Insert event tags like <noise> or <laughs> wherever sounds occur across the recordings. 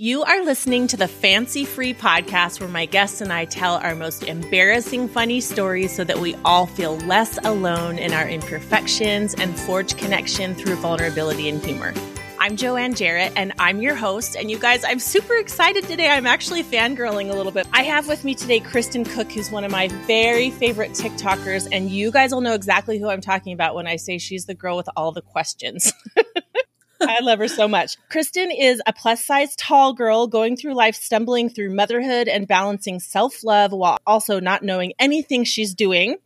You are listening to the Fancy Free podcast where my guests and I tell our most embarrassing funny stories so that we all feel less alone in our imperfections and forge connection through vulnerability and humor. I'm Joanne Jarrett and I'm your host. And you guys, I'm super excited today. I'm actually fangirling a little bit. I have with me today Kristen Cook, who's one of my very favorite TikTokers. And you guys will know exactly who I'm talking about when I say she's the girl with all the questions. <laughs> I love her so much. Kristen is a plus size tall girl going through life, stumbling through motherhood and balancing self love while also not knowing anything she's doing.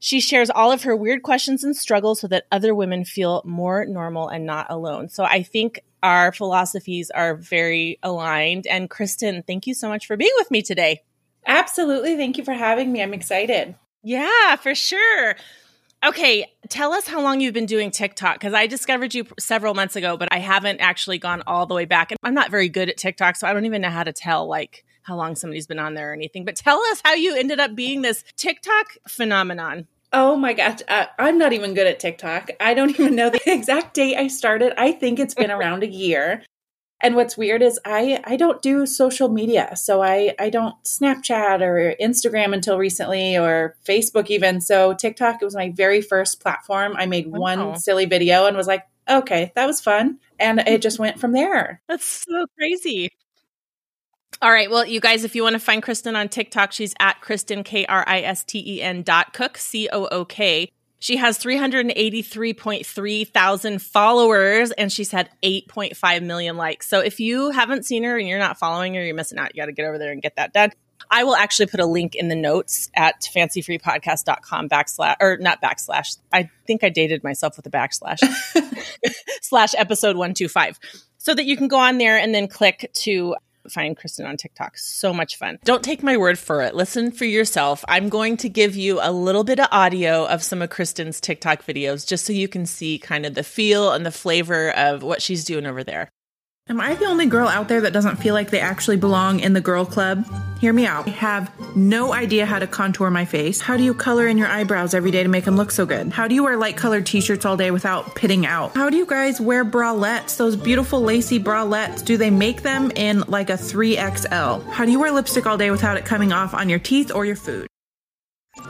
She shares all of her weird questions and struggles so that other women feel more normal and not alone. So I think our philosophies are very aligned. And Kristen, thank you so much for being with me today. Absolutely. Thank you for having me. I'm excited. Yeah, for sure. Okay, tell us how long you've been doing TikTok because I discovered you several months ago, but I haven't actually gone all the way back. And I'm not very good at TikTok, so I don't even know how to tell like how long somebody's been on there or anything. But tell us how you ended up being this TikTok phenomenon. Oh my gosh, uh, I'm not even good at TikTok. I don't even know the <laughs> exact date I started. I think it's been around a year. And what's weird is I I don't do social media. So I I don't Snapchat or Instagram until recently or Facebook even. So TikTok it was my very first platform. I made wow. one silly video and was like, "Okay, that was fun." And it just went from there. <laughs> That's so crazy. All right. Well, you guys, if you want to find Kristen on TikTok, she's at Kristen, K R I S T E N dot cook, C O O K. She has 383.3 thousand followers and she's had 8.5 million likes. So if you haven't seen her and you're not following her, you're missing out. You got to get over there and get that done. I will actually put a link in the notes at fancyfreepodcast.com backslash, or not backslash. I think I dated myself with a backslash <laughs> <laughs> slash episode 125 so that you can go on there and then click to find Kristen on TikTok. So much fun. Don't take my word for it. Listen for yourself. I'm going to give you a little bit of audio of some of Kristen's TikTok videos just so you can see kind of the feel and the flavor of what she's doing over there. Am I the only girl out there that doesn't feel like they actually belong in the girl club? Hear me out. I have no idea how to contour my face. How do you color in your eyebrows every day to make them look so good? How do you wear light colored t shirts all day without pitting out? How do you guys wear bralettes, those beautiful lacy bralettes? Do they make them in like a 3XL? How do you wear lipstick all day without it coming off on your teeth or your food?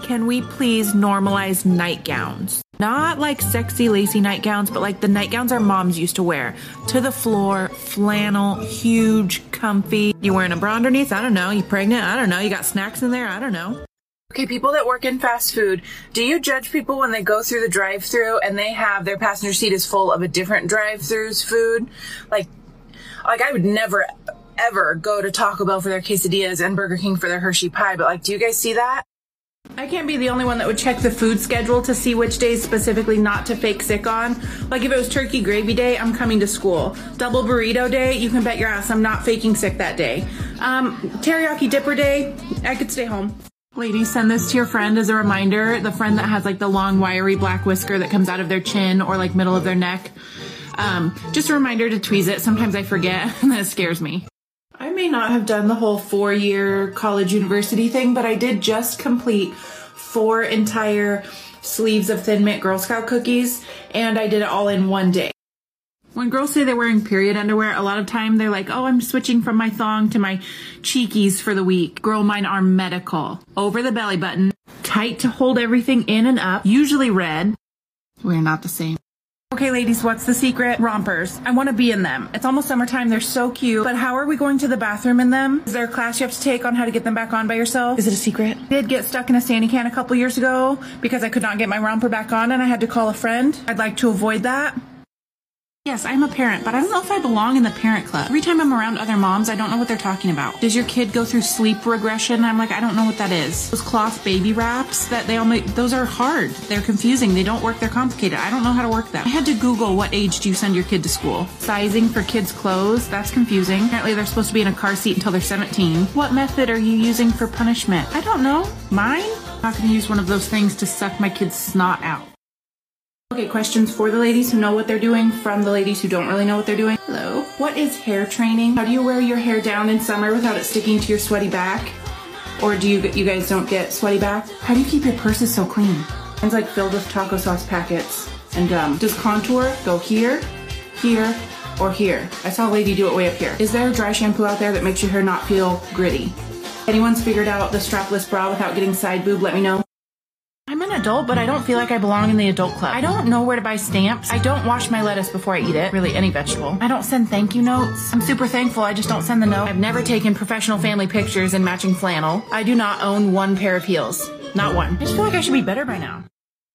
Can we please normalize nightgowns? Not like sexy, lacy nightgowns, but like the nightgowns our moms used to wear. To the floor, flannel, huge, comfy. You wearing a bra underneath? I don't know. You pregnant? I don't know. You got snacks in there? I don't know. Okay, people that work in fast food, do you judge people when they go through the drive through and they have their passenger seat is full of a different drive through's food? Like, like I would never ever go to Taco Bell for their quesadillas and Burger King for their Hershey pie, but like, do you guys see that? I can't be the only one that would check the food schedule to see which days specifically not to fake sick on. Like if it was turkey gravy day, I'm coming to school. Double burrito day, you can bet your ass I'm not faking sick that day. Um, teriyaki dipper day, I could stay home. Ladies, send this to your friend as a reminder. The friend that has like the long wiry black whisker that comes out of their chin or like middle of their neck. Um, just a reminder to tweeze it. Sometimes I forget <laughs> and that scares me. I may not have done the whole four year college university thing, but I did just complete four entire sleeves of Thin Mint Girl Scout cookies, and I did it all in one day. When girls say they're wearing period underwear, a lot of time they're like, oh, I'm switching from my thong to my cheekies for the week. Girl, mine are medical. Over the belly button, tight to hold everything in and up, usually red. We're not the same. Okay, ladies, what's the secret? Rompers. I want to be in them. It's almost summertime. They're so cute. But how are we going to the bathroom in them? Is there a class you have to take on how to get them back on by yourself? Is it a secret? I did get stuck in a Sani-Can a couple years ago because I could not get my romper back on and I had to call a friend. I'd like to avoid that. Yes, I'm a parent, but I don't know if I belong in the parent club. Every time I'm around other moms, I don't know what they're talking about. Does your kid go through sleep regression? I'm like, I don't know what that is. Those cloth baby wraps that they all make, those are hard. They're confusing. They don't work. They're complicated. I don't know how to work them. I had to Google what age do you send your kid to school. Sizing for kids' clothes, that's confusing. Apparently they're supposed to be in a car seat until they're 17. What method are you using for punishment? I don't know. Mine? I'm not going to use one of those things to suck my kid's snot out. Okay, questions for the ladies who know what they're doing from the ladies who don't really know what they're doing. Hello. What is hair training? How do you wear your hair down in summer without it sticking to your sweaty back? Or do you you guys don't get sweaty back? How do you keep your purses so clean? Mine's like filled with taco sauce packets and gum. Does contour go here, here, Or here. I saw a lady do it way up here. Is there a dry shampoo out there that makes your hair not feel gritty? Anyone's figured out the strapless bra without getting side boob, let me know. I'm an adult, but I don't feel like I belong in the adult club. I don't know where to buy stamps. I don't wash my lettuce before I eat it, really any vegetable. I don't send thank you notes. I'm super thankful, I just don't send the note. I've never taken professional family pictures in matching flannel. I do not own one pair of heels. Not one. I just feel like I should be better by now.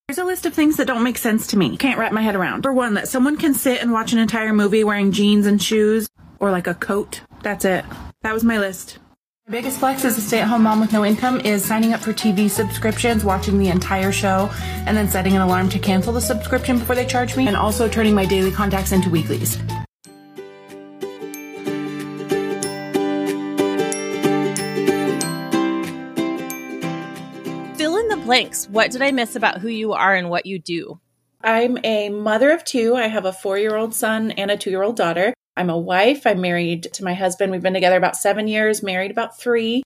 Here's a list of things that don't make sense to me. Can't wrap my head around. For one, that someone can sit and watch an entire movie wearing jeans and shoes or like a coat. That's it. That was my list. My biggest flex as a stay at home mom with no income is signing up for TV subscriptions, watching the entire show, and then setting an alarm to cancel the subscription before they charge me, and also turning my daily contacts into weeklies. Fill in the blanks. What did I miss about who you are and what you do? I'm a mother of two. I have a four year old son and a two year old daughter. I'm a wife. I'm married to my husband. We've been together about seven years, married about three.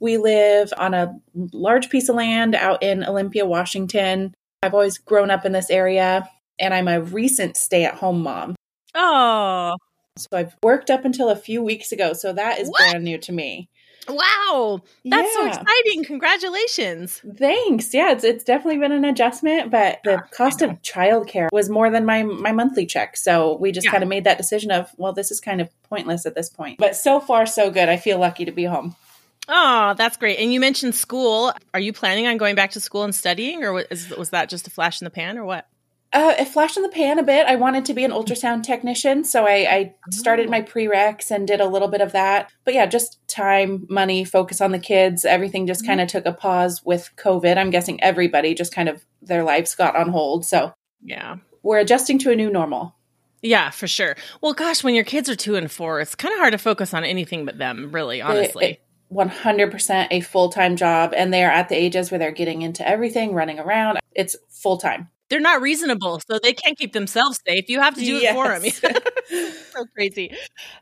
We live on a large piece of land out in Olympia, Washington. I've always grown up in this area, and I'm a recent stay at home mom. Oh, So I've worked up until a few weeks ago. So that is What? brand new to me. Wow. That's so exciting. Congratulations. Thanks. Yeah, it's it's definitely been an adjustment, but the Yeah, cost of childcare was more than my my monthly check. So we just Yeah. kind of made that decision of, well, this is kind of pointless at this point. But so far so good. I feel lucky to be home. Oh, that's great. And you mentioned school. Are you planning on going back to school and studying, or was, was that just a flash in the pan, or what? Uh, it flashed in the pan a bit. I wanted to be an ultrasound technician, so I, I started Oh. my prereqs and did a little bit of that. But yeah, just time, money, focus on the kids. Everything just Mm-hmm. kind of took a pause with COVID. I'm guessing everybody just kind of their lives got on hold. So Yeah. we're adjusting to a new normal. Yeah, for sure. Well, gosh, when your kids are two and four, it's kind of hard to focus on anything but them, really, honestly. It- it- 100% a full time job, and they are at the ages where they're getting into everything, running around. It's full time. They're not reasonable, so they can't keep themselves safe. You have to do it for them. <laughs> <laughs> So crazy.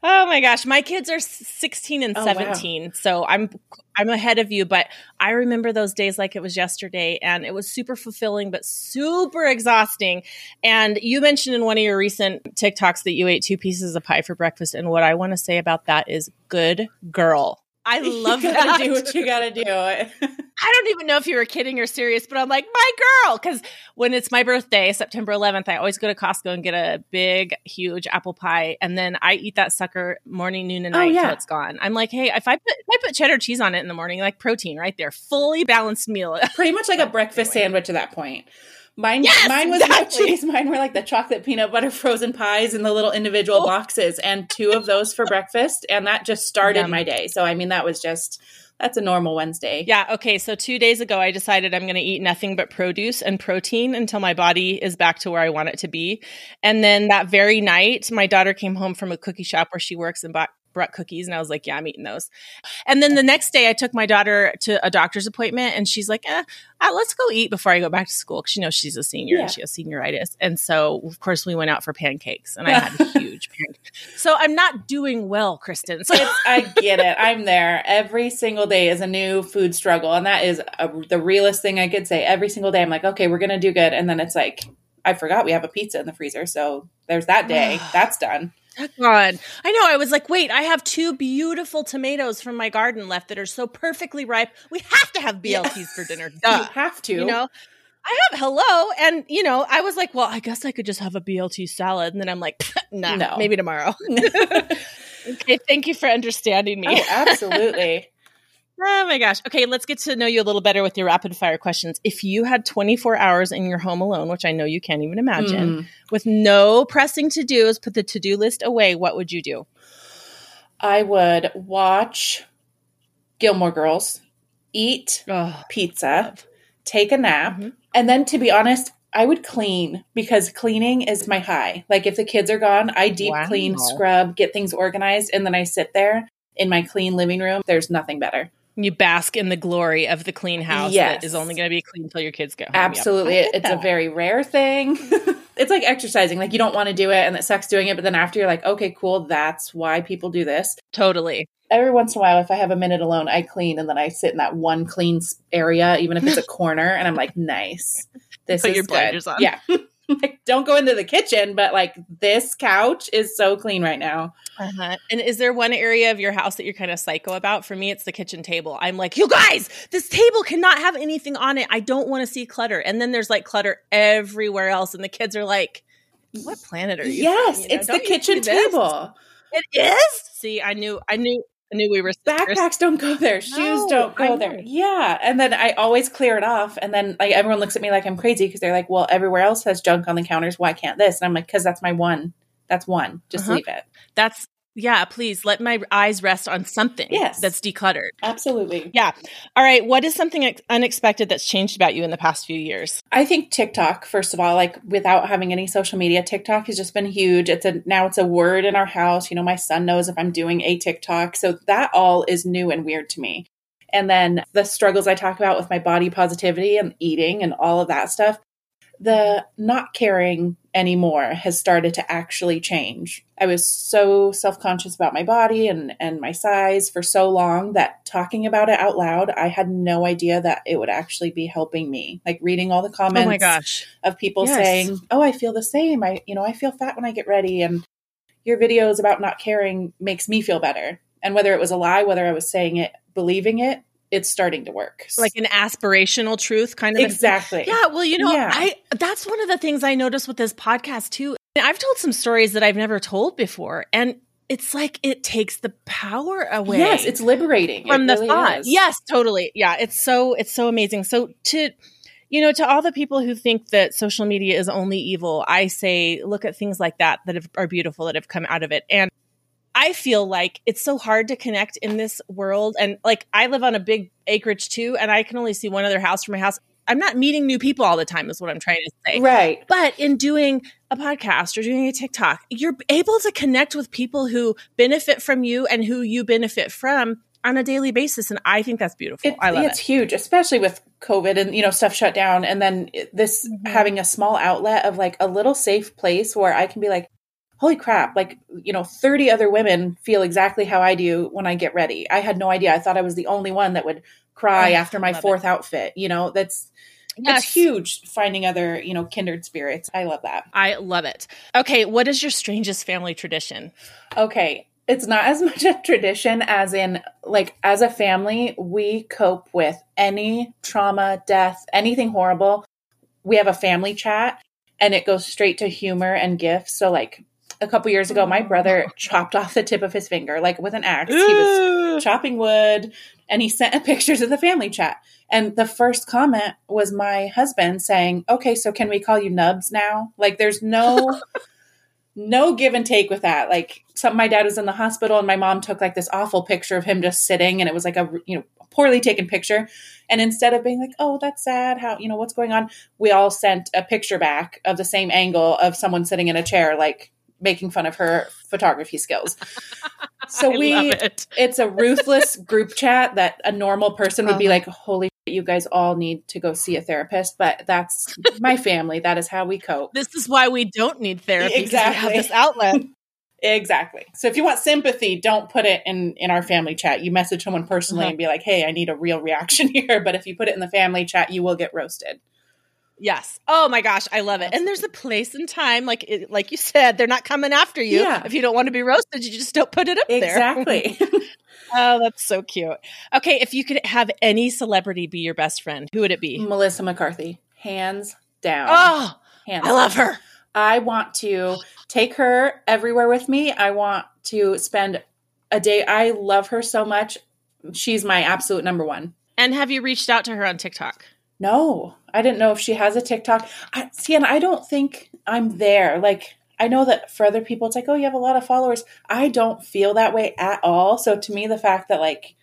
Oh my gosh, my kids are 16 and Oh, wow. 17. So I'm I'm ahead of you, but I remember those days like it was yesterday and it was super fulfilling but super exhausting. And you mentioned in one of your recent TikToks that you ate two pieces of pie for breakfast and what I want to say about that is good girl. I <laughs> love you that. do what you gotta do. <laughs> I don't even know if you were kidding or serious, but I'm like, my girl. Because when it's my birthday, September 11th, I always go to Costco and get a big, huge apple pie. And then I eat that sucker morning, noon, and Oh, night yeah. till it's gone. I'm like, hey, if I put if I put cheddar cheese on it in the morning, like protein right there, fully balanced meal. Pretty much like a <laughs> breakfast sandwich at that point. Mine, Yes, mine was exactly. no cheese. <laughs> Mine were like the chocolate peanut butter frozen pies in the little individual Oh. boxes, and two of those for breakfast. And that just started Yum. my day. So I mean, that was just that's a normal Wednesday. Yeah. Okay. So two days ago, I decided I'm going to eat nothing but produce and protein until my body is back to where I want it to be. And then that very night, my daughter came home from a cookie shop where she works and bought brought cookies and I was like, yeah, I'm eating those. And then the next day I took my daughter to a doctor's appointment and she's like, eh, uh, let's go eat before I go back to school. Cause she knows she's a senior Yeah. and she has senioritis. And so of course we went out for pancakes and I had a <laughs> huge pancake. So I'm not doing well, Kristen. So It's, I get it. I'm there. Every single day is a new food struggle. And that is a, the realest thing I could say. Every single day, I'm like, okay, we're going to do good. And then it's like, I forgot we have a pizza in the freezer. So there's that day. <sighs> That's done. God, I know. I was like, wait, I have two beautiful tomatoes from my garden left that are so perfectly ripe. We have to have Yeah. BLTs for dinner. <laughs> You have to. You know, I have hello, and you know, I was like, well, I guess I could just have a BLT salad, and then I'm like, <laughs> nah, No. maybe tomorrow. <laughs> okay, thank you for understanding me. Oh, absolutely. Oh my gosh. Okay, let's get to know you a little better with your rapid fire questions. If you had 24 hours in your home alone, which I know you can't even imagine, Mm. with no pressing to dos, put the to do list away, what would you do? I would watch Gilmore Girls, eat Oh, pizza, take a nap, Mhm. and then to be honest, I would clean because cleaning is my high. Like if the kids are gone, I deep Wow. clean, scrub, get things organized, and then I sit there in my clean living room. There's nothing better. You bask in the glory of the clean house Yes. that is only going to be clean until your kids get home. Absolutely. Get It's a very rare thing. <laughs> it's like exercising. Like you don't want to do it and it sucks doing it, but then after you're like, okay, cool, that's why people do this. totally. Every once in a while, if I have a minute alone, I clean and then I sit in that one clean area, even if it's a corner, and I'm like, nice. This Put is your good. blinders on. Yeah. <laughs> like, don't go into the kitchen, but like this couch is so clean right now. Uh-huh. And is there one area of your house that you're kind of psycho about? For me, it's the kitchen table. I'm like, you guys, this table cannot have anything on it. I don't want to see clutter. And then there's like clutter everywhere else, and the kids are like, "What planet are you?" Yes? You know, it's the kitchen table. It is. See, I knew, I knew, I knew we were sisters. Backpacks don't go there. Shoes No, don't go there. Yeah, and then I always clear it off, and then like everyone looks at me like I'm crazy because they're like, "Well, everywhere else has junk on the counters. Why can't this?" And I'm like, "Because that's my one. That's one. Just Uh-huh. leave it." That's yeah. Please let my eyes rest on something. Yes. that's decluttered. Absolutely. Yeah. All right. What is something unexpected that's changed about you in the past few years? I think TikTok, first of all, like without having any social media, TikTok has just been huge. It's a now it's a word in our house. You know, my son knows if I'm doing a TikTok. So that all is new and weird to me. And then the struggles I talk about with my body positivity and eating and all of that stuff, the not caring anymore has started to actually change. I was so self-conscious about my body and and my size for so long that talking about it out loud, I had no idea that it would actually be helping me. Like reading all the comments oh my gosh. of people Yes. saying, "Oh, I feel the same. I, you know, I feel fat when I get ready." And your videos about not caring makes me feel better. And whether it was a lie, whether I was saying it, believing it, it's starting to work. Like an aspirational truth kind of. exactly. Yeah, well, you know, Yeah. I that's one of the things I noticed with this podcast too. I've told some stories that I've never told before, and it's like it takes the power away. Yes, it's liberating from It the really thought. is. Yes, totally. Yeah, it's so it's so amazing. So to you know, to all the people who think that social media is only evil, I say look at things like that that have, are beautiful that have come out of it. And I feel like it's so hard to connect in this world. And like I live on a big acreage too, and I can only see one other house from my house. I'm not meeting new people all the time, is what I'm trying to say. Right. But in doing a podcast or doing a TikTok, you're able to connect with people who benefit from you and who you benefit from on a daily basis. And I think that's beautiful. It, I love it's it. It's huge, especially with COVID and you know stuff shut down, and then it- this Mhm. having a small outlet of like a little safe place where I can be like, "Holy crap!" Like you know, thirty other women feel exactly how I do when I get ready. I had no idea. I thought I was the only one that would cry Oh, after my love it. fourth outfit. You know, that's Yes. it's huge finding other you know kindred spirits. I love that. I love it. Okay. What is your strangest family tradition? Okay. It's not as <laughs> much a tradition as in, like, as a family, we cope with any trauma, death, anything horrible. We have a family chat and it goes straight to humor and gifts. So, like, a couple years ago, my brother <gasps> chopped off the tip of his finger, like with an axe. He was <gasps> chopping wood and he sent <laughs> pictures of the family chat. And the first comment was my husband saying, Okay, so can we call you Nubs now? Like there's no <laughs> no give and take with that. Like some my dad was in the hospital and my mom took like this awful picture of him just sitting and it was like a you know poorly taken picture. And instead of being like, Oh, that's sad, how you know what's going on, we all sent a picture back of the same angle of someone sitting in a chair, like making fun of her photography skills. <laughs> So we it. it's a ruthless group chat that a normal person would be Uh-huh. like, "Holy, shit, you guys all need to go see a therapist." But that's my family. That is how we cope. This is why we don't need therapy. because We have Exactly. this outlet. <laughs> Exactly. So if you want sympathy, don't put it in in our family chat. You message someone personally Uh-huh. and be like, "Hey, I need a real reaction <laughs> here." But if you put it in the family chat, you will get roasted. Yes. Oh my gosh, I love it. And there's a place and time, like it, like you said, they're not coming after you. Yeah. If you don't want to be roasted, you just don't put it up there. Exactly. <laughs> Oh, that's so cute. Okay, if you could have any celebrity be your best friend, who would it be? Melissa McCarthy, hands down. Oh, hands I love her. I want to take her everywhere with me. I want to spend a day. I love her so much. She's my absolute number one. And have you reached out to her on TikTok? No, I didn't know if she has a TikTok. I, see, and I don't think I'm there. Like, I know that for other people, it's like, oh, you have a lot of followers. I don't feel that way at all. So to me, the fact that like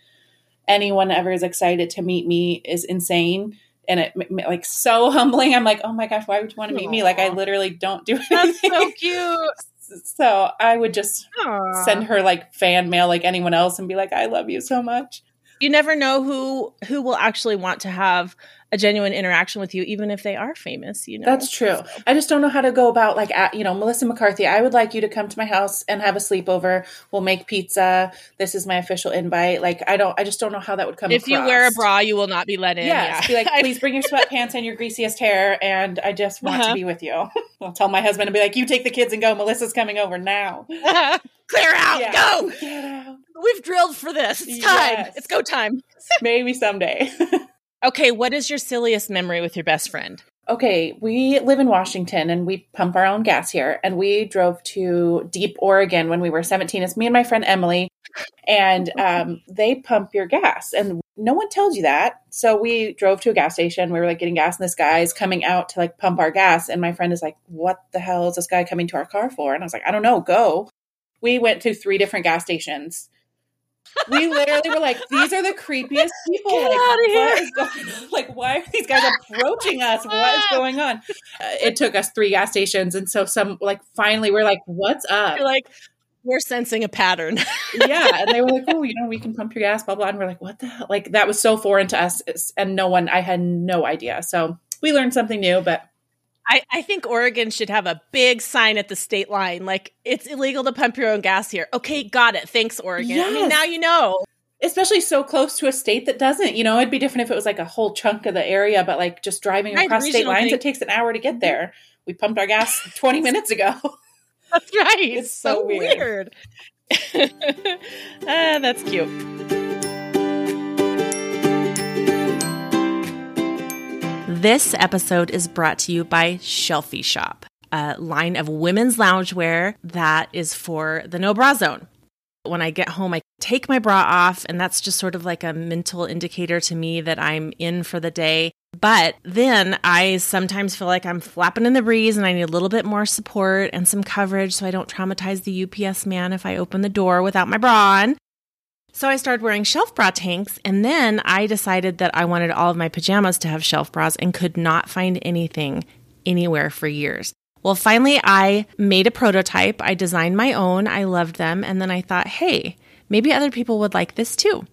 anyone ever is excited to meet me is insane. And it like so <laughs> humbling. I'm like, oh my gosh, why would you want to meet me? Like, I literally don't do anything. That's so <laughs> cute. so I would just Aw. send her like fan mail like anyone else and be like, I love you so much. You never know who who will actually want to have a genuine interaction with you, even if they are famous. You know, That's true. So- I just don't know how to go about like at, you know Melissa McCarthy. I would like you to come to my house and have a sleepover. We'll make pizza. This is my official invite. Like I don't. I just don't know how that would come. if you wear a bra, you will not be let in. Yes, yeah. be like, <laughs> please bring your sweatpants and your greasiest hair, and I just want Uh-huh. to be with you. <laughs> I'll tell my husband and be like, you take the kids and go. Melissa's coming over now. <laughs> Clear out. Yeah. Go. Get out. We've drilled for this. It's time. Yes. It's go time. Maybe someday. Okay, what is your silliest memory with your best friend? okay, we live in Washington and we pump our own gas here. And we drove to Deep Oregon when we were 17. It's me and my friend Emily. And <laughs> um, they pump your gas. And no one tells you that. So we drove to a gas station. We were like getting gas, and this guy's coming out to like pump our gas. And my friend is like, What the hell is this guy coming to our car for? And I was like, I don't know, go. We went to three different gas stations. We literally were like, these are the creepiest <laughs> people. Get like, outta what here. going <laughs> Like, why are these guys approaching us? What is <laughs> going on? Uh, it took us three gas stations. And so, some, like, finally, we're like, what's up? You're like, we're sensing a pattern. yeah. And they were like, oh, you know, we can pump your gas, blah, blah. And we're like, what the hell? Like, that was so foreign to us. And no one, I had no idea. So we learned something new, but I, I think Oregon should have a big sign at the state line, like it's illegal to pump your own gas here. Okay, got it. Thanks, Oregon. I mean, now you know. especially so close to a state that doesn't. You know, it'd be different if it was like a whole chunk of the area, but like just driving Right, across state lines, thing. it takes an hour to get there. We pumped our gas 20 minutes ago. <laughs> That's right. It's It's so so, weird. weird. <laughs> ah, that's cute. This episode is brought to you by Shelfie Shop, a line of women's loungewear that is for the no bra zone. When I get home, I take my bra off, and that's just sort of like a mental indicator to me that I'm in for the day. But then I sometimes feel like I'm flapping in the breeze and I need a little bit more support and some coverage so I don't traumatize the UPS man if I open the door without my bra on. So I started wearing shelf bra tanks, and then I decided that I wanted all of my pajamas to have shelf bras and could not find anything anywhere for years. Well, finally, I made a prototype. I designed my own. I loved them. And then I thought, hey, maybe other people would like this too.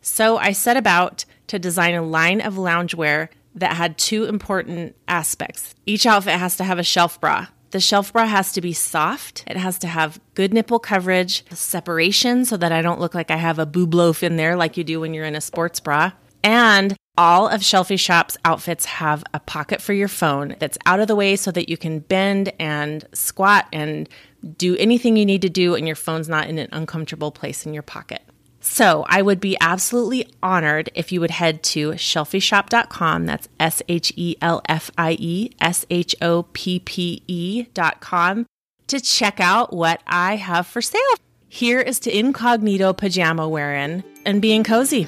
So I set about to design a line of loungewear that had two important aspects. Each outfit has to have a shelf bra. The shelf bra has to be soft. It has to have good nipple coverage, separation so that I don't look like I have a boob loaf in there like you do when you're in a sports bra. And all of Shelfie Shop's outfits have a pocket for your phone that's out of the way so that you can bend and squat and do anything you need to do and your phone's not in an uncomfortable place in your pocket. So I would be absolutely honored if you would head to shelfieshop.com. That's S H E L F I E S H O P P E dot com to check out what I have for sale. Here is to incognito pajama wearing and being cozy.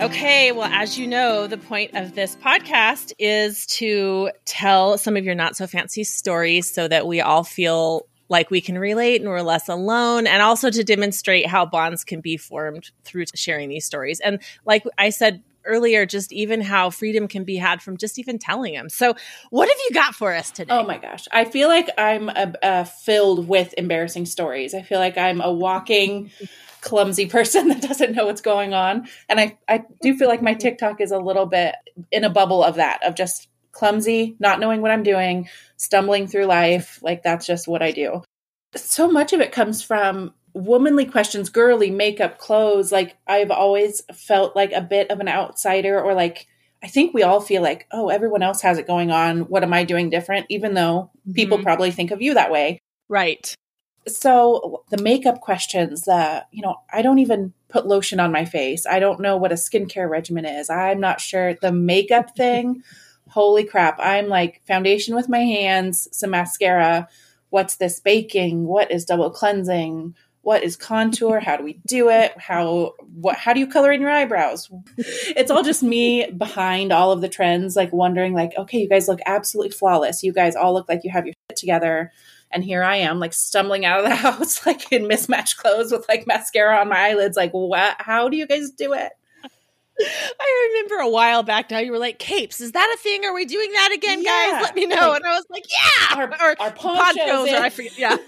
Okay, well, as you know, the point of this podcast is to tell some of your not so fancy stories so that we all feel like we can relate and we're less alone, and also to demonstrate how bonds can be formed through sharing these stories. And like I said earlier, just even how freedom can be had from just even telling them. So, what have you got for us today? Oh my gosh. I feel like I'm a, a filled with embarrassing stories. I feel like I'm a walking clumsy person <laughs> that doesn't know what's going on. And I, I do feel like my TikTok is a little bit in a bubble of that, of just clumsy, not knowing what I'm doing, stumbling through life. Like that's just what I do. So much of it comes from womanly questions, girly makeup, clothes. Like I've always felt like a bit of an outsider or like, I think we all feel like, oh, everyone else has it going on. What am I doing different? Even though people Mhm. probably think of you that way. Right. So the makeup questions, the, you know, I don't even put lotion on my face. I don't know what a skincare regimen is. I'm not sure. The makeup thing, <laughs> holy crap. I'm like foundation with my hands, some mascara. What's this baking? What is double cleansing? What is contour? How do we do it? How what how do you color in your eyebrows? It's all just me behind all of the trends, like wondering, like, okay, you guys look absolutely flawless. You guys all look like you have your shit together. And here I am, like stumbling out of the <laughs> house, like in mismatched clothes with like mascara on my eyelids. Like, what? How do you guys do it? I remember a while back now you were like, capes, is that a thing? Are we doing that again, Yeah. guys? Let me know. Like, and I was like, yeah. our- or our ponchos eh? or I forget. Yeah. <laughs>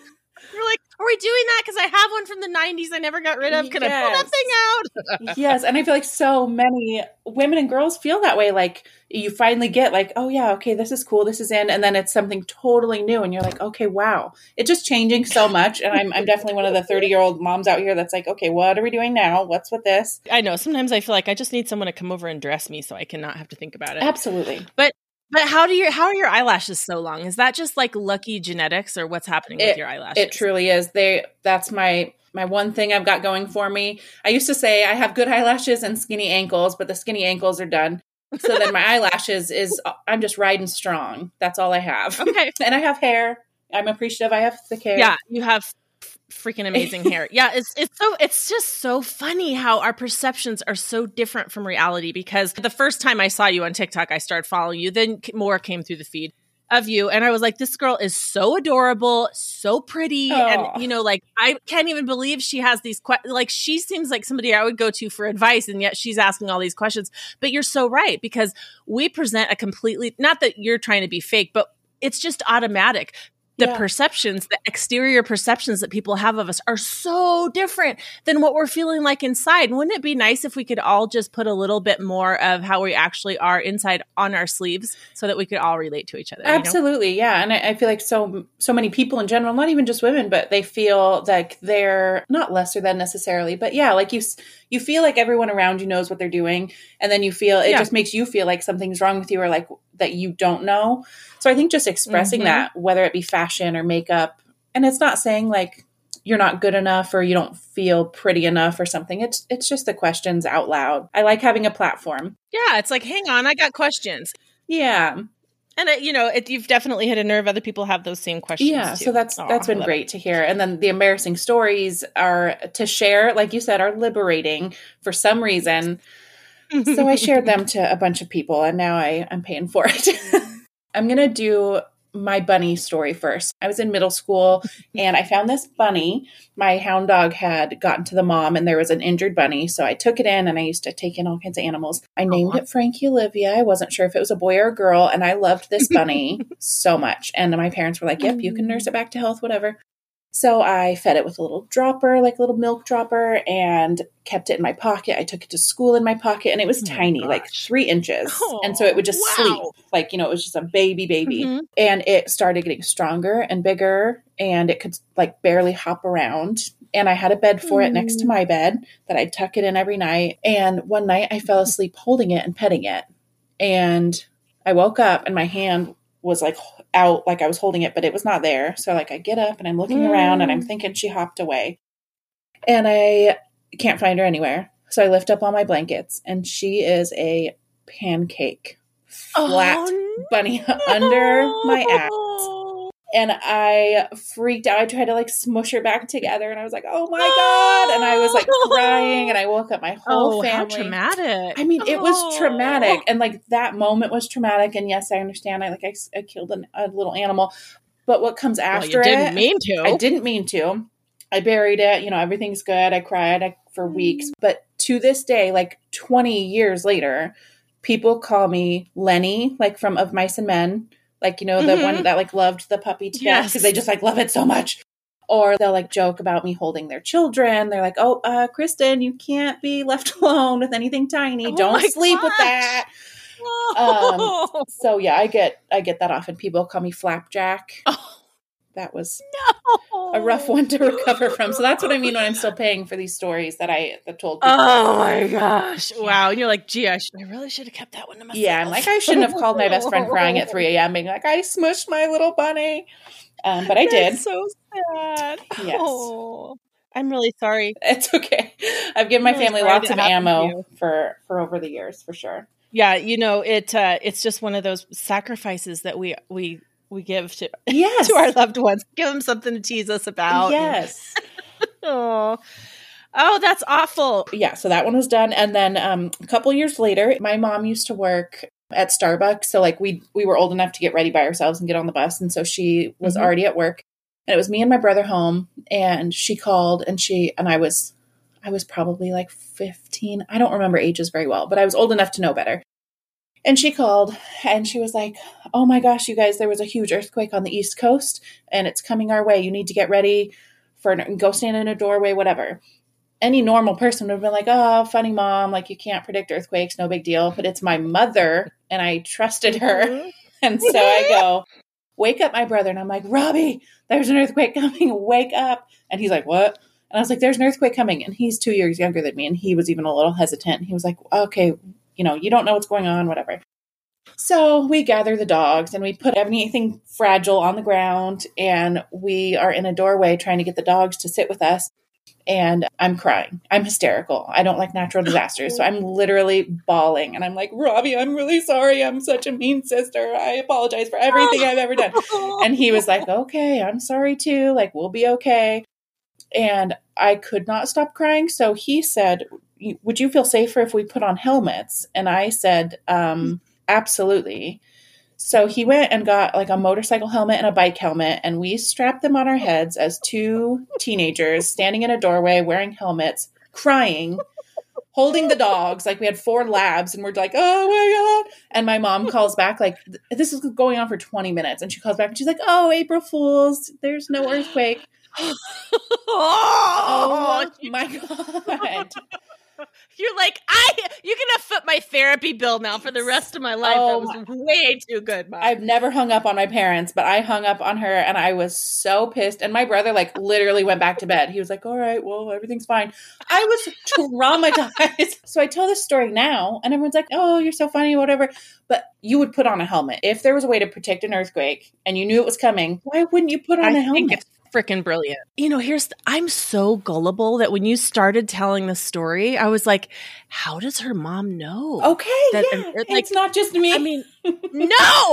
You're like, Are we doing that? Because I have one from the 90s I never got rid of. Can I pull that Yes. thing out? <laughs> yes, and I feel like so many women and girls feel that way. Like you finally get like, oh yeah, okay, this is cool, this is in, and then it's something totally new, and you're like, okay, wow, it's just changing so much. And I'm I'm definitely one of the 30 year old moms out here that's like, okay, what are we doing now? What's with this? I know. Sometimes I feel like I just need someone to come over and dress me so I cannot have to think about it. Absolutely. But how do your how are your eyelashes so long? Is that just like lucky genetics or what's happening with your eyelashes? It truly is. They that's my my one thing I've got going for me. I used to say I have good eyelashes and skinny ankles, but the skinny ankles are done. So then my <laughs> eyelashes is I'm just riding strong. That's all I have. Okay. <laughs> And I have hair. I'm appreciative. I have thick hair. Yeah, you have freaking amazing hair. <laughs> Yeah, it's it's so it's just so funny how our perceptions are so different from reality because the first time I saw you on TikTok, I started following you, then more came through the feed of you and I was like this girl is so adorable, so pretty and you know like I can't even believe she has these que- like she seems like somebody I would go to for advice and yet she's asking all these questions. But you're so right because we present a completely not that you're trying to be fake, but it's just automatic the Yeah. perceptions, the exterior perceptions that people have of us are so different than what we're feeling like inside. Wouldn't it be nice if we could all just put a little bit more of how we actually are inside on our sleeves so that we could all relate to each other? you know? Absolutely, yeah, and I, I feel like so so many people in general, not even just women, but they feel like they're not lesser than necessarily, but yeah, like you you feel like everyone around you knows what they're doing, and then you feel it Yeah. just makes you feel like something's wrong with you or like that you don't know. So I think just expressing Mhm. that, whether it be fashion or makeup, and it's not saying like you're not good enough or you don't feel pretty enough or something. It's it's just the questions out loud. I like having a platform. Yeah, it's like, hang on, I got questions. Yeah. And, it, you know, it, you've definitely hit a nerve. Other people have those same questions. yeah too. so that's Aw, that's been great to hear and then the embarrassing stories are to share like you said are liberating for some reason it. So i <laughs> shared them to a bunch of people and now i i'm paying for it. <laughs> I'm gonna do my bunny story first. I was in middle school and i found this bunny. My hound dog had gotten to the mom and there was an injured bunny so i took it in and i used to take in all kinds of animals. I named it frankie olivia. I wasn't sure if it was a boy or a girl and i loved this bunny <laughs> so much. And my parents were like yep you can um. nurse it back to health whatever so I fed it with a little dropper, like a little milk dropper, and kept it in my pocket. I took it to school in my pocket, and it was Oh tiny, like three inches. Oh, and so it would just wow. sleep, like, you know, it was just a baby, baby. Mhm. And it started getting stronger and bigger, and it could like barely hop around. And I had a bed for it next to my bed that I'd tuck it in every night. And one night I fell asleep holding it and petting it. And I woke up, and my hand was like out like I was holding it, but it was not there. So like I get up and I'm looking around and I'm mm. thinking she hopped away. And I can't find her anywhere. So I lift up all my blankets and she is a pancake flat Oh, bunny <laughs> under my ass. And I freaked out. I tried to like smush her back together and I was like, oh my God. And I was like crying and I woke up my whole Oh, how family. traumatic. I mean, it was Oh. traumatic, and like that moment was traumatic. And yes, I understand. I like I, I killed an, a little animal, but what comes Well, after you didn't it? mean to. I didn't mean to. I buried it. You know, everything's good. I cried I, for Mm. weeks, but to this day, like twenty years later, people call me Lenny, like from Of Mice and Men, like you know the Mhm. one that like loved the puppy to death Yes. because they just like love it so much. Or they'll like joke about me holding their children. They're like, "Oh, uh, Kristen, you can't be left <laughs> alone with anything tiny. Oh Don't sleep with that." Oh. So yeah, I get I get that often. People call me Flapjack. Oh, That was no. a rough one to recover from. So that's what I mean when I'm still <laughs> paying for these stories that I that told people. Oh my gosh! Wow, and you're like, gee, I, should, I really should have kept that one to myself. yeah, I'm like I shouldn't have called my best friend <laughs> crying at 3 a.m. being like I smushed my little bunny, um, but I did. So sad. Yes. Oh, I'm really sorry. <laughs> It's okay. I've given my really family lots of ammo for for over the years for sure. Yeah, you know it. Uh, it's just one of those sacrifices that we we we give to <laughs> Yes. to our loved ones. Give them something to tease us about. yes. <laughs> Oh, oh, that's awful. yeah, so that one was done. And then um, a couple years later, my mom used to work at Starbucks. So like we we were old enough to get ready by ourselves and get on the bus. And so she was Mhm. already at work. And it was me and my brother home. And she called and she and I was I was probably like 15. I don't remember ages very well, but I was old enough to know better. And she called and she was like, Oh my gosh, you guys, there was a huge earthquake on the East Coast and it's coming our way. You need to get ready for go stand in a doorway, whatever. Any normal person would have been like, "Oh, funny mom, like you can't predict earthquakes, no big deal." But it's my mother, and I trusted her, Mhm. <laughs> and so I go, "Wake up, my brother," and I'm like, "Robbie, there's an earthquake coming. Wake up!" And he's like, "What?" And I was like, "There's an earthquake coming," and he's two years younger than me, and he was even a little hesitant. He was like, "Okay, you know, you don't know what's going on, whatever." So we gather the dogs and we put anything fragile on the ground, and we are in a doorway trying to get the dogs to sit with us. And I'm crying. I'm hysterical. I don't like natural <laughs> disasters. So I'm literally bawling. And I'm like, Robbie, I'm really sorry. I'm such a mean sister. I apologize for everything I've ever done. <laughs> And he was like, okay, I'm sorry too. Like, we'll be okay. And I could not stop crying. So he said, Would you feel safer if we put on helmets? And I said, um, Absolutely. So he went and got like a motorcycle helmet and a bike helmet, and we strapped them on our heads as two teenagers standing in a doorway wearing helmets, crying, holding the dogs. Like we had four labs, and we're like, oh my God. And my mom calls back, like, this is going on for 20 minutes. And she calls back and she's like, oh, April Fools, there's no earthquake. <laughs> oh, Oh my God. You're like I. You can foot my therapy bill now for the rest of my life. Oh, that was way too good, Mom. I've never hung up on my parents, but I hung up on her and I was so pissed. And my brother, like, literally went back to bed. He was like, All right, well, everything's fine. I was traumatized. <laughs> so I tell this story now, and everyone's like, Oh, you're so funny, whatever. But you would put on a helmet. If there was a way to protect an earthquake and you knew it was coming, why wouldn't you put on I a helmet? Freaking brilliant. You know, here's the, I'm so gullible that when you started telling the story, I was like, how does her mom know? Okay, That- yeah. like, it's not just me. I mean, <laughs> no,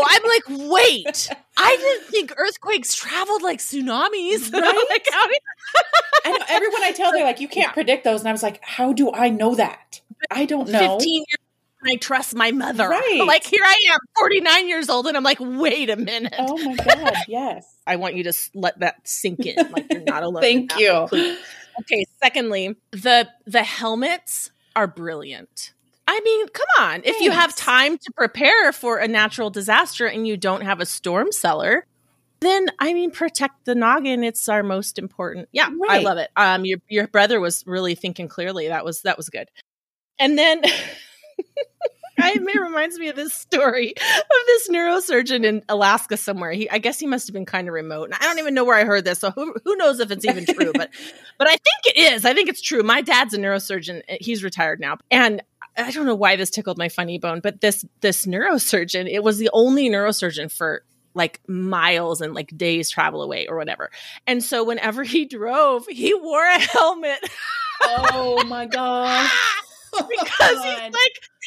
I'm like, wait. I didn't think earthquakes traveled like tsunamis. <laughs> Right? like, how did- I know everyone I tell, they're like, You can't <laughs> predict those. And I was like, How do I know that? I don't know. 15 years I trust my mother. Right. Like here I am, 49 years old, and I'm like, wait a minute. Oh my God, <laughs> yes. I want you to let that sink in. Like you're not alone. Thank you. please. Okay. Secondly, the the helmets are brilliant. I mean, come on. If you have time to prepare for a natural disaster and you don't have a storm cellar, then I mean, protect the noggin. It's our most important. Yeah, I love it. Um, your your brother was really thinking clearly. That was that was good. And then. <laughs> <laughs> It reminds me of this story of this neurosurgeon in Alaska somewhere. He, I guess he must have been kind of remote, and I don't even know where I heard this. So who, who knows if it's even true? But, <laughs> but I think it is. I think it's true. My dad's a neurosurgeon. Eh, he's retired now, and I don't know why this tickled my funny bone. But this this neurosurgeon, it was the only neurosurgeon for like miles and like days travel away or whatever. And so whenever he drove, he wore a helmet. Oh my God. <laughs> because he's like,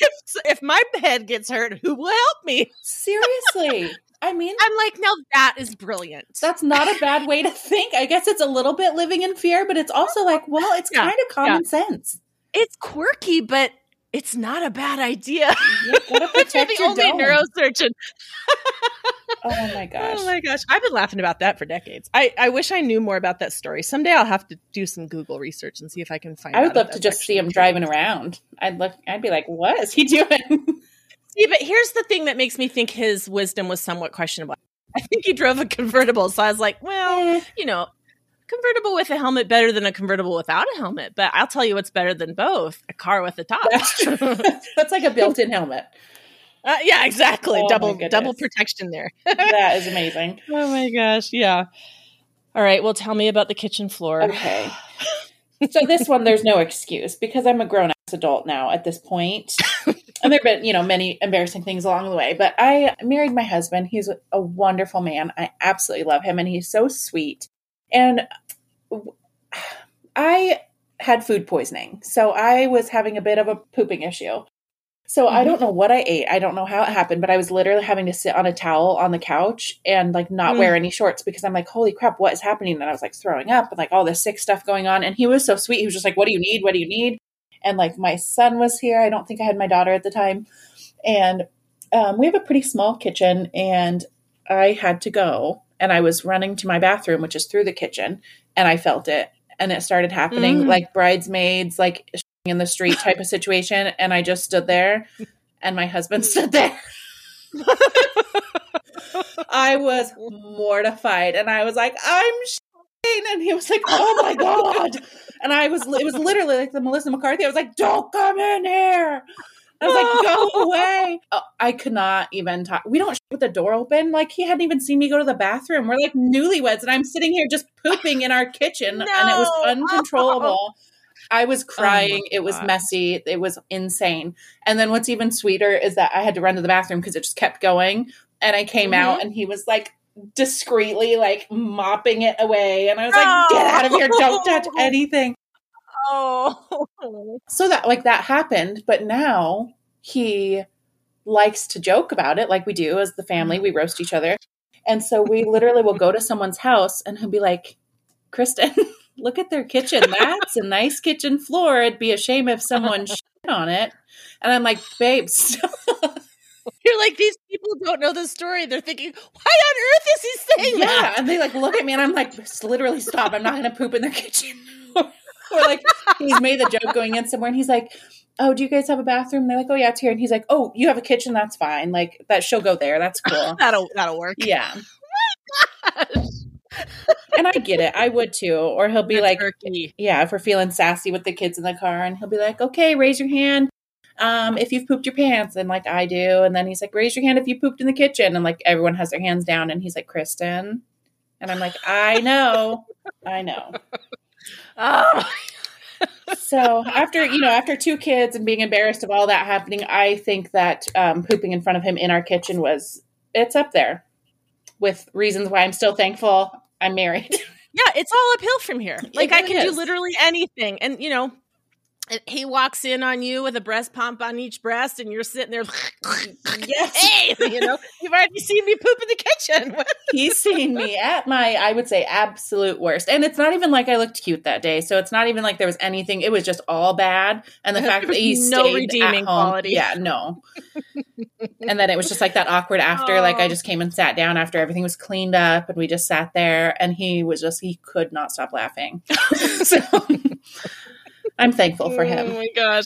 if, if my head gets hurt, who will help me? Seriously. I mean, I'm like, now that is brilliant. that's not a bad way to think. I guess it's a little bit living in fear, but it's also like, well, it's Yeah, kind of common sense. it's quirky, but it's not a bad idea. Gotta <laughs> You're protect the your only dome. neurosurgeon. <laughs> <laughs> Oh my gosh. Oh my gosh, I've been laughing about that for decades. I, I wish I knew more about that story. Someday I'll have to do some Google research and see if I can find. It. I would love to just see him true. driving around. I'd look. I'd be like, "What is he <laughs> doing?" See, but here's the thing that makes me think his wisdom was somewhat questionable. I think he drove a convertible, so I was like, well, Eh, you know, convertible with a helmet better than a convertible without a helmet. But I'll tell you what's better than both: a car with a top. That's true. <laughs> That's like a built-in helmet. Uh, yeah, exactly. Oh double double protection there. <laughs> That is amazing. oh my gosh, yeah. All right, well, tell me about the kitchen floor. Okay. so this one, there's no excuse because I'm a grown-ass adult now at this point. <laughs> and there've been, you know, many embarrassing things along the way. But I married my husband. He's a wonderful man. I absolutely love him, and he's so sweet. And <sighs> I had food poisoning, so I was having a bit of a pooping issue. So I don't know what I ate. I don't know how it happened, but I was literally having to sit on a towel on the couch and like not Mm. wear any shorts because I'm like, holy crap, what is happening? And I was like throwing up and like all this sick stuff going on. And he was so sweet. He was just like, what do you need? What do you need? And like my son was here. I don't think I had my daughter at the time. And um, we have a pretty small kitchen and I had to go and I was running to my bathroom, which is through the kitchen, and I felt it. And it started happening Mm. like bridesmaids, like in the street type of situation. And I just stood there and my husband <laughs> stood there. I was mortified and I was like, I'm shitting. And he was like, oh my God. And I was, it was literally like the Melissa McCarthy. I was like, don't come in here. I was like, go away. Oh, I could not even talk. We don't with the door open. Like he hadn't even seen me go to the bathroom. We're like newlyweds, and I'm sitting here just pooping in our kitchen, No. and it was uncontrollable. I was crying. Oh it was messy. It was insane. And then what's even sweeter is that I had to run to the bathroom because it just kept going. And I came Mhm. out, and he was like discreetly like mopping it away, and I was like. "Get out of here! Don't touch anything." Oh. so that like that happened but now he likes to joke about it like we do as the family we roast each other and so we literally will go to someone's house and he'll be like kristen look at their kitchen that's a nice kitchen floor. It'd be a shame if someone <laughs> shit on it. And i'm like babe <laughs> stop. You're like, these people don't know the story. They're thinking, why on earth is he saying yeah that? and they like look at me and i'm like literally stop. I'm not gonna poop in their kitchen. <laughs> Or like he's made the joke going in somewhere and he's like oh do you guys have a bathroom? And they're like oh yeah it's here. And he's like oh you have a kitchen? That's fine. Like that she'll go there. That's cool. That'll that'll work. yeah oh and i get it i would too or he'll be like turkey. yeah if we're feeling sassy with the kids in the car and he'll be like okay raise your hand um, if you've pooped your pants and like I do, and then he's like, raise your hand if you pooped in the kitchen, and like everyone has their hands down, and he's like, Kristen, and I'm like, I know, I know. Oh. so after you know after two kids and being embarrassed of all that happening i think that um, pooping in front of him in our kitchen was it's up there with reasons why i'm still thankful i'm married Yeah, it's all uphill from here. <laughs> Like I can is. do literally anything, and you know, he walks in on you with a breast pump on each breast, and you're sitting there. Yes. <laughs> hey, you know, you've already seen me poop in the kitchen. <laughs> he's seen me at my i would say absolute worst and it's not even like i looked cute that day so it's not even like there was anything it was just all bad and the <laughs> fact that he no stayed redeeming at home, quality. yeah no and then it was just like that awkward after like i just came and sat down after everything was cleaned up and we just sat there and he was just he could not stop laughing so i'm thankful for him. Oh my gosh.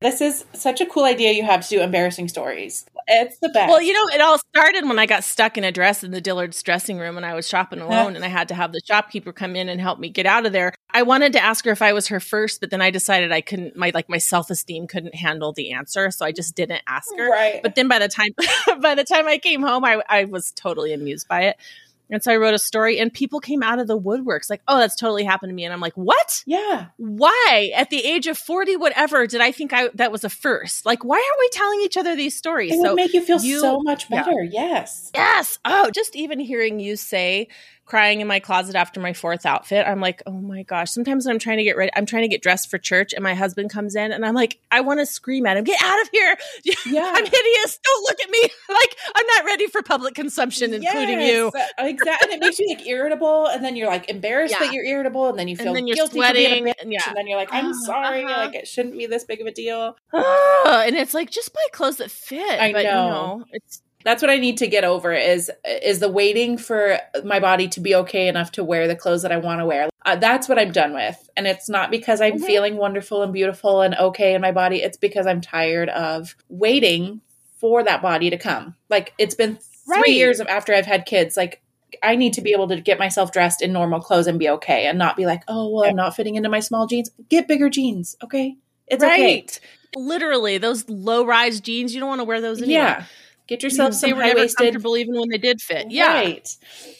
this is such a cool idea you have to do embarrassing stories it's the best Well, you know, it all started when I got stuck in a dress in the Dillard's dressing room when I was shopping alone and I had to have the shopkeeper come in and help me get out of there. I wanted to ask her if I was her first, but then I decided I couldn't my like my self-esteem couldn't handle the answer, so I just didn't ask her. right But then by the time <laughs> by the time I came home, I I was totally amused by it. And so I wrote a story and people came out of the woodworks like, "Oh, that's totally happened to me." And I'm like, "What? yeah Why at the age of 40 whatever did I think I that was a first? Like, why aren't we telling each other these stories?" it would make you feel you- so much yeah. better yes Yes. Oh, just even hearing you say crying in my closet after my fourth outfit, I'm like, oh my gosh. Sometimes when I'm trying to get ready, I'm trying to get dressed for church, and my husband comes in, and I'm like, I want to scream at him, get out of here. <laughs> Yeah. I'm hideous. Don't look at me. <laughs> Like, I'm not ready for public consumption, including you. Exactly. And it makes you like irritable, and then you're like embarrassed Yeah. that you're irritable, and then you feel then guilty for being sweating. a bitch, And yeah. and then you're like, I'm Uh, sorry, uh-huh. like it shouldn't be this big of a deal. <sighs> and it's like, just buy clothes that fit. I but, you know. know, it's That's what I need to get over is is the waiting for my body to be okay enough to wear the clothes that I want to wear. Uh, that's what I'm done with, and it's not because I'm Mhm. feeling wonderful and beautiful and okay in my body. It's because I'm tired of waiting for that body to come. Like it's been three Right. years of after I've had kids. Like I need to be able to get myself dressed in normal clothes and be okay, and not be like, oh well, I'm not fitting into my small jeans. Get bigger jeans, okay? It's okay. right. Literally, those low rise jeans, you don't want to wear those anyway. Yeah, get yourself they some were high never waisted. comfortable even when they did fit. Yeah. Right.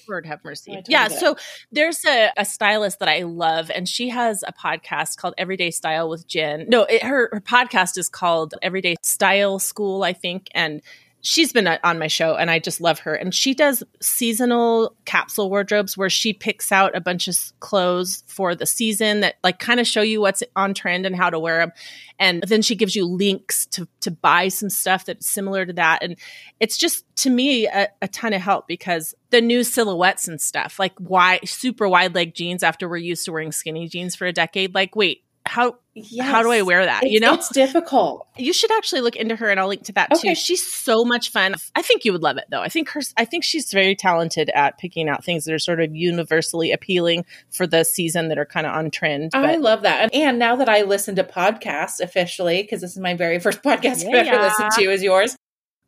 Lord have mercy. Yeah. So there's a, a stylist that I love, and she has a podcast called Everyday Style with Jen. No, it, her, her podcast is called Everyday Style School, I think. And she's been on my show, and I just love her. And she does seasonal capsule wardrobes where she picks out a bunch of clothes for the season that like kind of show you what's on trend and how to wear them. And then she gives you links to to buy some stuff that's similar to that. And it's just to me a, a ton of help because the new silhouettes and stuff like why super wide leg jeans after we're used to wearing skinny jeans for a decade like wait how how do i wear that It's, you know it's difficult. you should actually look into her and i'll link to that Okay. too she's so much fun i think you would love it though i think her i think she's very talented at picking out things that are sort of universally appealing for the season that are kind of on trend I love that. And, and now that I listen to podcasts officially, because this is my very first podcast I've Yeah. ever listened to is yours,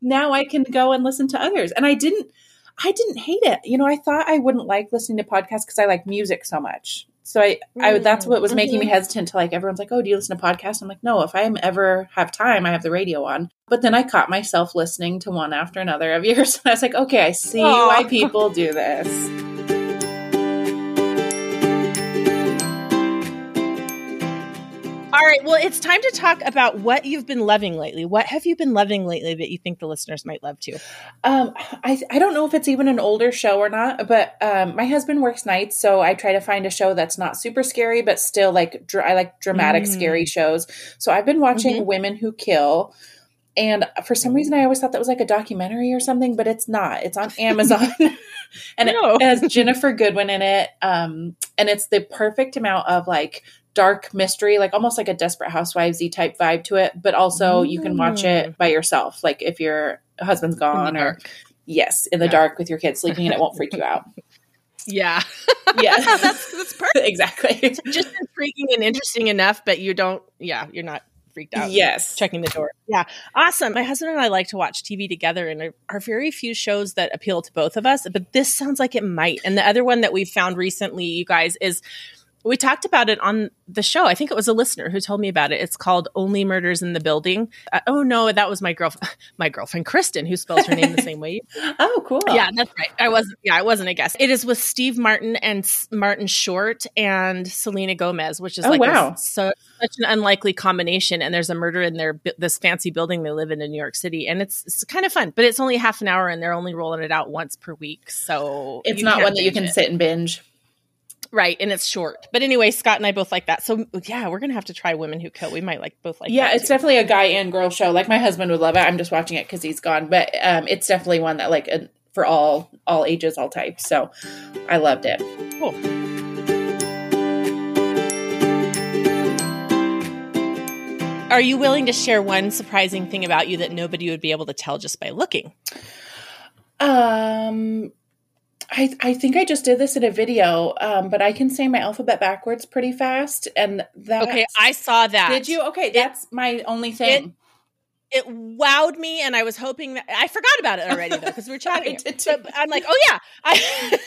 now I can go and listen to others. And I didn't, I didn't hate it. You know, I thought I wouldn't like listening to podcasts because I like music so much. So I, I that's what was making me Mhm. hesitant to like everyone's like, oh, do you listen to podcasts? I'm like, no. If I ever have time, I have the radio on. But then I caught myself listening to one after another of <laughs> yours, and I was like, okay, I see Aw. why people do this. All right. Well, it's time to talk about what you've been loving lately. What have you been loving lately that you think the listeners might love too? Um, I I don't know if it's even an older show or not, but um, my husband works nights, so I try to find a show that's not super scary, but still like dr- I like dramatic, Mm. scary shows. So I've been watching Mhm. Women Who Kill, and for some reason I always thought that was like a documentary or something, but it's not. It's on Amazon, <laughs> <laughs> and No. it has Ginnifer Goodwin in it, um, and it's the perfect amount of like dark mystery, like almost like a Desperate Housewivesy type vibe to it, but also you can watch it mm. by yourself, like if your husband's gone or. Yes, in the Yeah. dark with your kids sleeping and it won't freak you out. <laughs> Yeah. <laughs> Yeah. <laughs> that's that's perfect. exactly. Just intriguing and interesting enough, but you don't. Yeah, you're not freaked out. Yes. checking the door. Yeah, awesome. My husband and I like to watch TV together, and there are very few shows that appeal to both of us. But this sounds like it might. And the other one that we found recently, you guys, is we talked about it on the show. I think it was a listener who told me about it. It's called Only Murders in the Building. Uh, oh no, that was my girlfriend, <laughs> my girlfriend Kristen, who spells her name the same way. <laughs> Oh, cool. Yeah, that's right. I wasn't. Yeah, I wasn't a guest. It is with Steve Martin and S- Martin Short and Selena Gomez, which is Oh, like a- wow. so such an unlikely combination. And there's a murder in their bu- this fancy building they live in in New York City, and it's it's kind of fun. But it's only half an hour, and they're only rolling it out once per week, so It's not one that you can it. sit and binge. Right, and it's short. But anyway, Scott and I both like that. So yeah, we're gonna have to try Women Who Kill. We might like both like. yeah, it's too. definitely a guy and girl show. Like my husband would love it. I'm just watching it because he's gone, but um, it's definitely one that like for all all ages, all types. So I loved it. cool. Are you willing to share one surprising thing about you that nobody would be able to tell just by looking? Um, I I think I just did this in a video, um, but I can say my alphabet backwards pretty fast, and that Okay, I saw that. did you? Okay, that's my only thing. It wowed me, and I was hoping that I forgot about it already though because we were <laughs> chatting. I did too. But I'm like, oh yeah, I,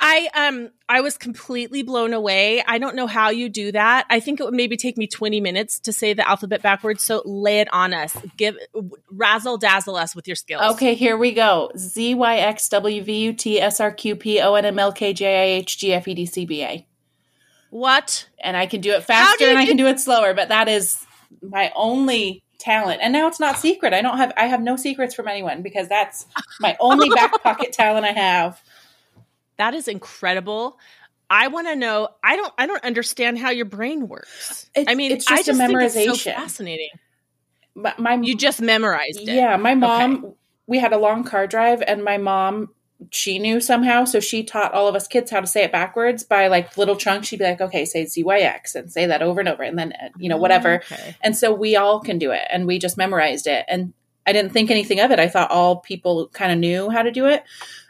<laughs> I um, I was completely blown away. I don't know how you do that. I think it would maybe take me 20 minutes to say the alphabet backwards. So lay it on us. Give razzle dazzle us with your skills. Okay, here we go. Z Y X W V U T S R Q P O N M L K J I H G F E D C B A. What? And I can do it faster do and I do- can do it slower, but that is my only talent. And now it's not secret. I don't have I have no secrets from anyone because that's my only <laughs> back pocket talent I have. That is incredible. I want to know. I don't. I don't understand how your brain works. It- I mean, it's I just a think it's so memorization. fascinating. My, my You just memorized it. Yeah, my mom. We had a long car drive, and my mom she knew somehow, so she taught all of us kids how to say it backwards by like little chunks. She'd be like, "Okay, say ZYX," and say that over and over, and then uh, you know whatever. Okay. And so we all can do it, and we just memorized it. And I didn't think anything of it. I thought all people kind of knew how to do it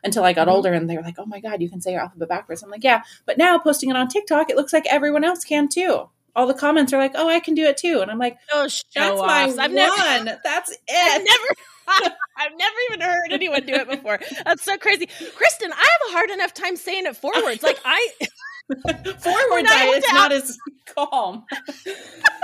until I got Mhm. older, and they were like, "Oh my god, you can say your alphabet backwards." I'm like, "Yeah," but now posting it on TikTok, it looks like everyone else can too. All the comments are like, "Oh, I can do it too," and I'm like, Oh, show "That's my. I've one. never. That's <laughs> I've it." never. I've never even heard anyone do it before. That's so crazy, Kristen. I have a hard enough time saying it forwards. Like I, <laughs> I, it's not as calm. <laughs>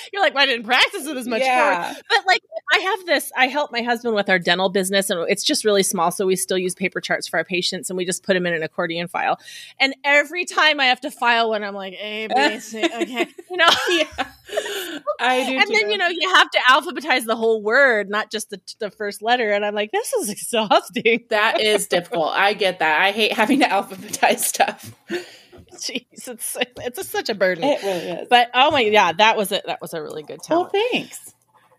<laughs> you're like, well, I didn't practice it as much. Yeah. But like, I have this. I help my husband with our dental business, and it's just really small, so we still use paper charts for our patients, and we just put them in an accordion file. And every time I have to file one, I'm like, A, B, C, okay, you know. yeah. <laughs> I do and too. then you know you have to alphabetize the whole word, not just the, the first letter. And I'm like, this is <laughs> exhausting. that is difficult. I get that. I hate having to alphabetize stuff. <laughs> Jeez, it's it's a, such a burden. It really is. but oh my, yeah, that was it. That was a really good well, talent. thanks.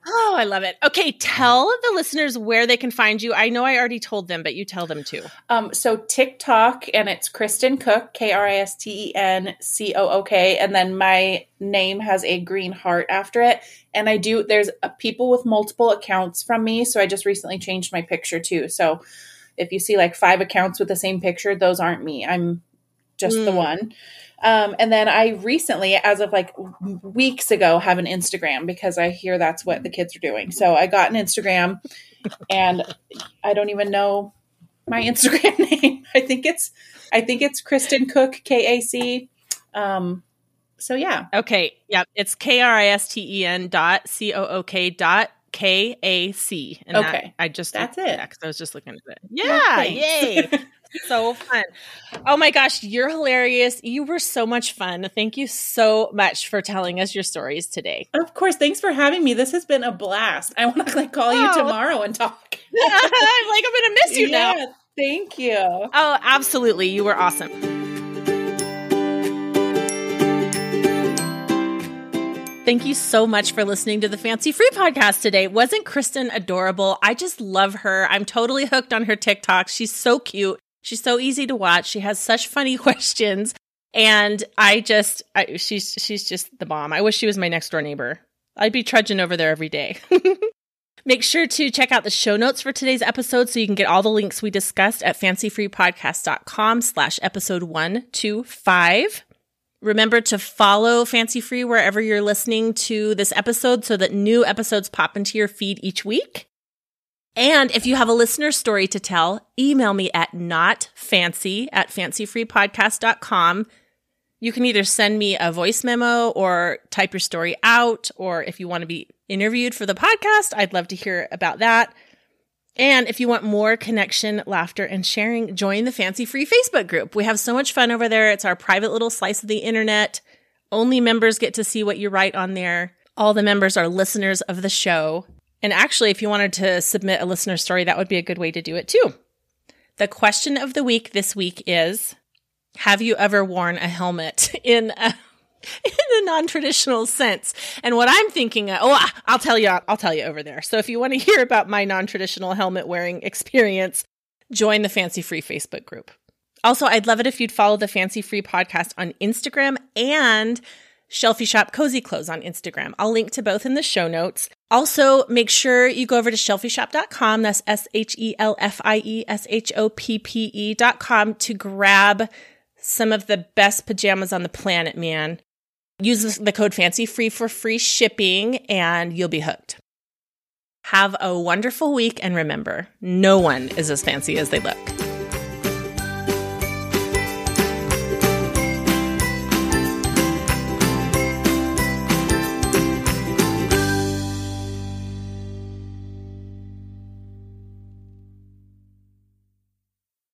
Oh, I love it. Okay, tell the listeners where they can find you. I know I already told them, but you tell them too. Um, so TikTok and it's Kristen Cook, K R I S T E N C O O K, and then my name has a green heart after it. And I do. There's uh people with multiple accounts from me, so I just recently changed my picture too. So if you see like five accounts with the same picture, those aren't me. I'm just the Mm. one. Um, and then I recently, as of like weeks ago, have an Instagram because I hear that's what the kids are doing. So I got an Instagram, <laughs> and I don't even know my <laughs> Instagram name. I think it's I think it's Kristen Cook K A C. Um, so yeah. Okay. Yep. It's K R I S T E N dot C O O K dot K A C. And Okay. that, I just That's it. Because I was just looking at it. Yeah. yay. <laughs> so fun. Oh my gosh, you're hilarious. You were so much fun. Thank you so much for telling us your stories today. Of course. Thanks for having me. This has been a blast. I want to like call you Oh. tomorrow and talk. <laughs> I'm like, I'm gonna miss you now. Thank you. Oh, absolutely. You were awesome. Thank you so much for listening to the Fancy Free podcast today. Wasn't Kristen adorable? I just love her. I'm totally hooked on her TikTok. She's so cute. She's so easy to watch. She has such funny <laughs> questions. And I just I, she's she's just the bomb. I wish she was my next door neighbor. I'd be trudging over there every day. <laughs> Make sure to check out the show notes for today's episode so you can get all the links we discussed at fancyfreepodcast.com slash episode 125. Remember to follow Fancy Free wherever you're listening to this episode so that new episodes pop into your feed each week. And if you have a listener story to tell, email me at notfancy at fancyfreepodcast.com. You can either send me a voice memo or type your story out, or if you want to be interviewed for the podcast, I'd love to hear about that. And if you want more connection, laughter, and sharing, join the Fancy Free Facebook group. We have so much fun over there. It's our private little slice of the internet. Only members get to see what you write on there. All the members are listeners of the show. And actually, if you wanted to submit a listener story, that would be a good way to do it too. The question of the week this week is Have you ever worn a helmet <laughs> in a in a non-traditional sense. And what I'm thinking, of, oh, I- I'll tell you, I'll tell you over there. So if you want to <laughs> hear about my non-traditional helmet wearing experience, join the Fancy Free Facebook group. Also, I'd love it if you'd follow the Fancy Free podcast on Instagram and Shelfie Shoppe Cozy Clothes on Instagram. I'll link to both in the show notes. Also, make sure you go over to shelfieshoppe.com. That's S H E L F I E S H O P P E dot com to grab some of the best pajamas on the planet, man. Use the code fancy free for free shipping and you'll be hooked. Have a wonderful week and remember, no one is as fancy as they look.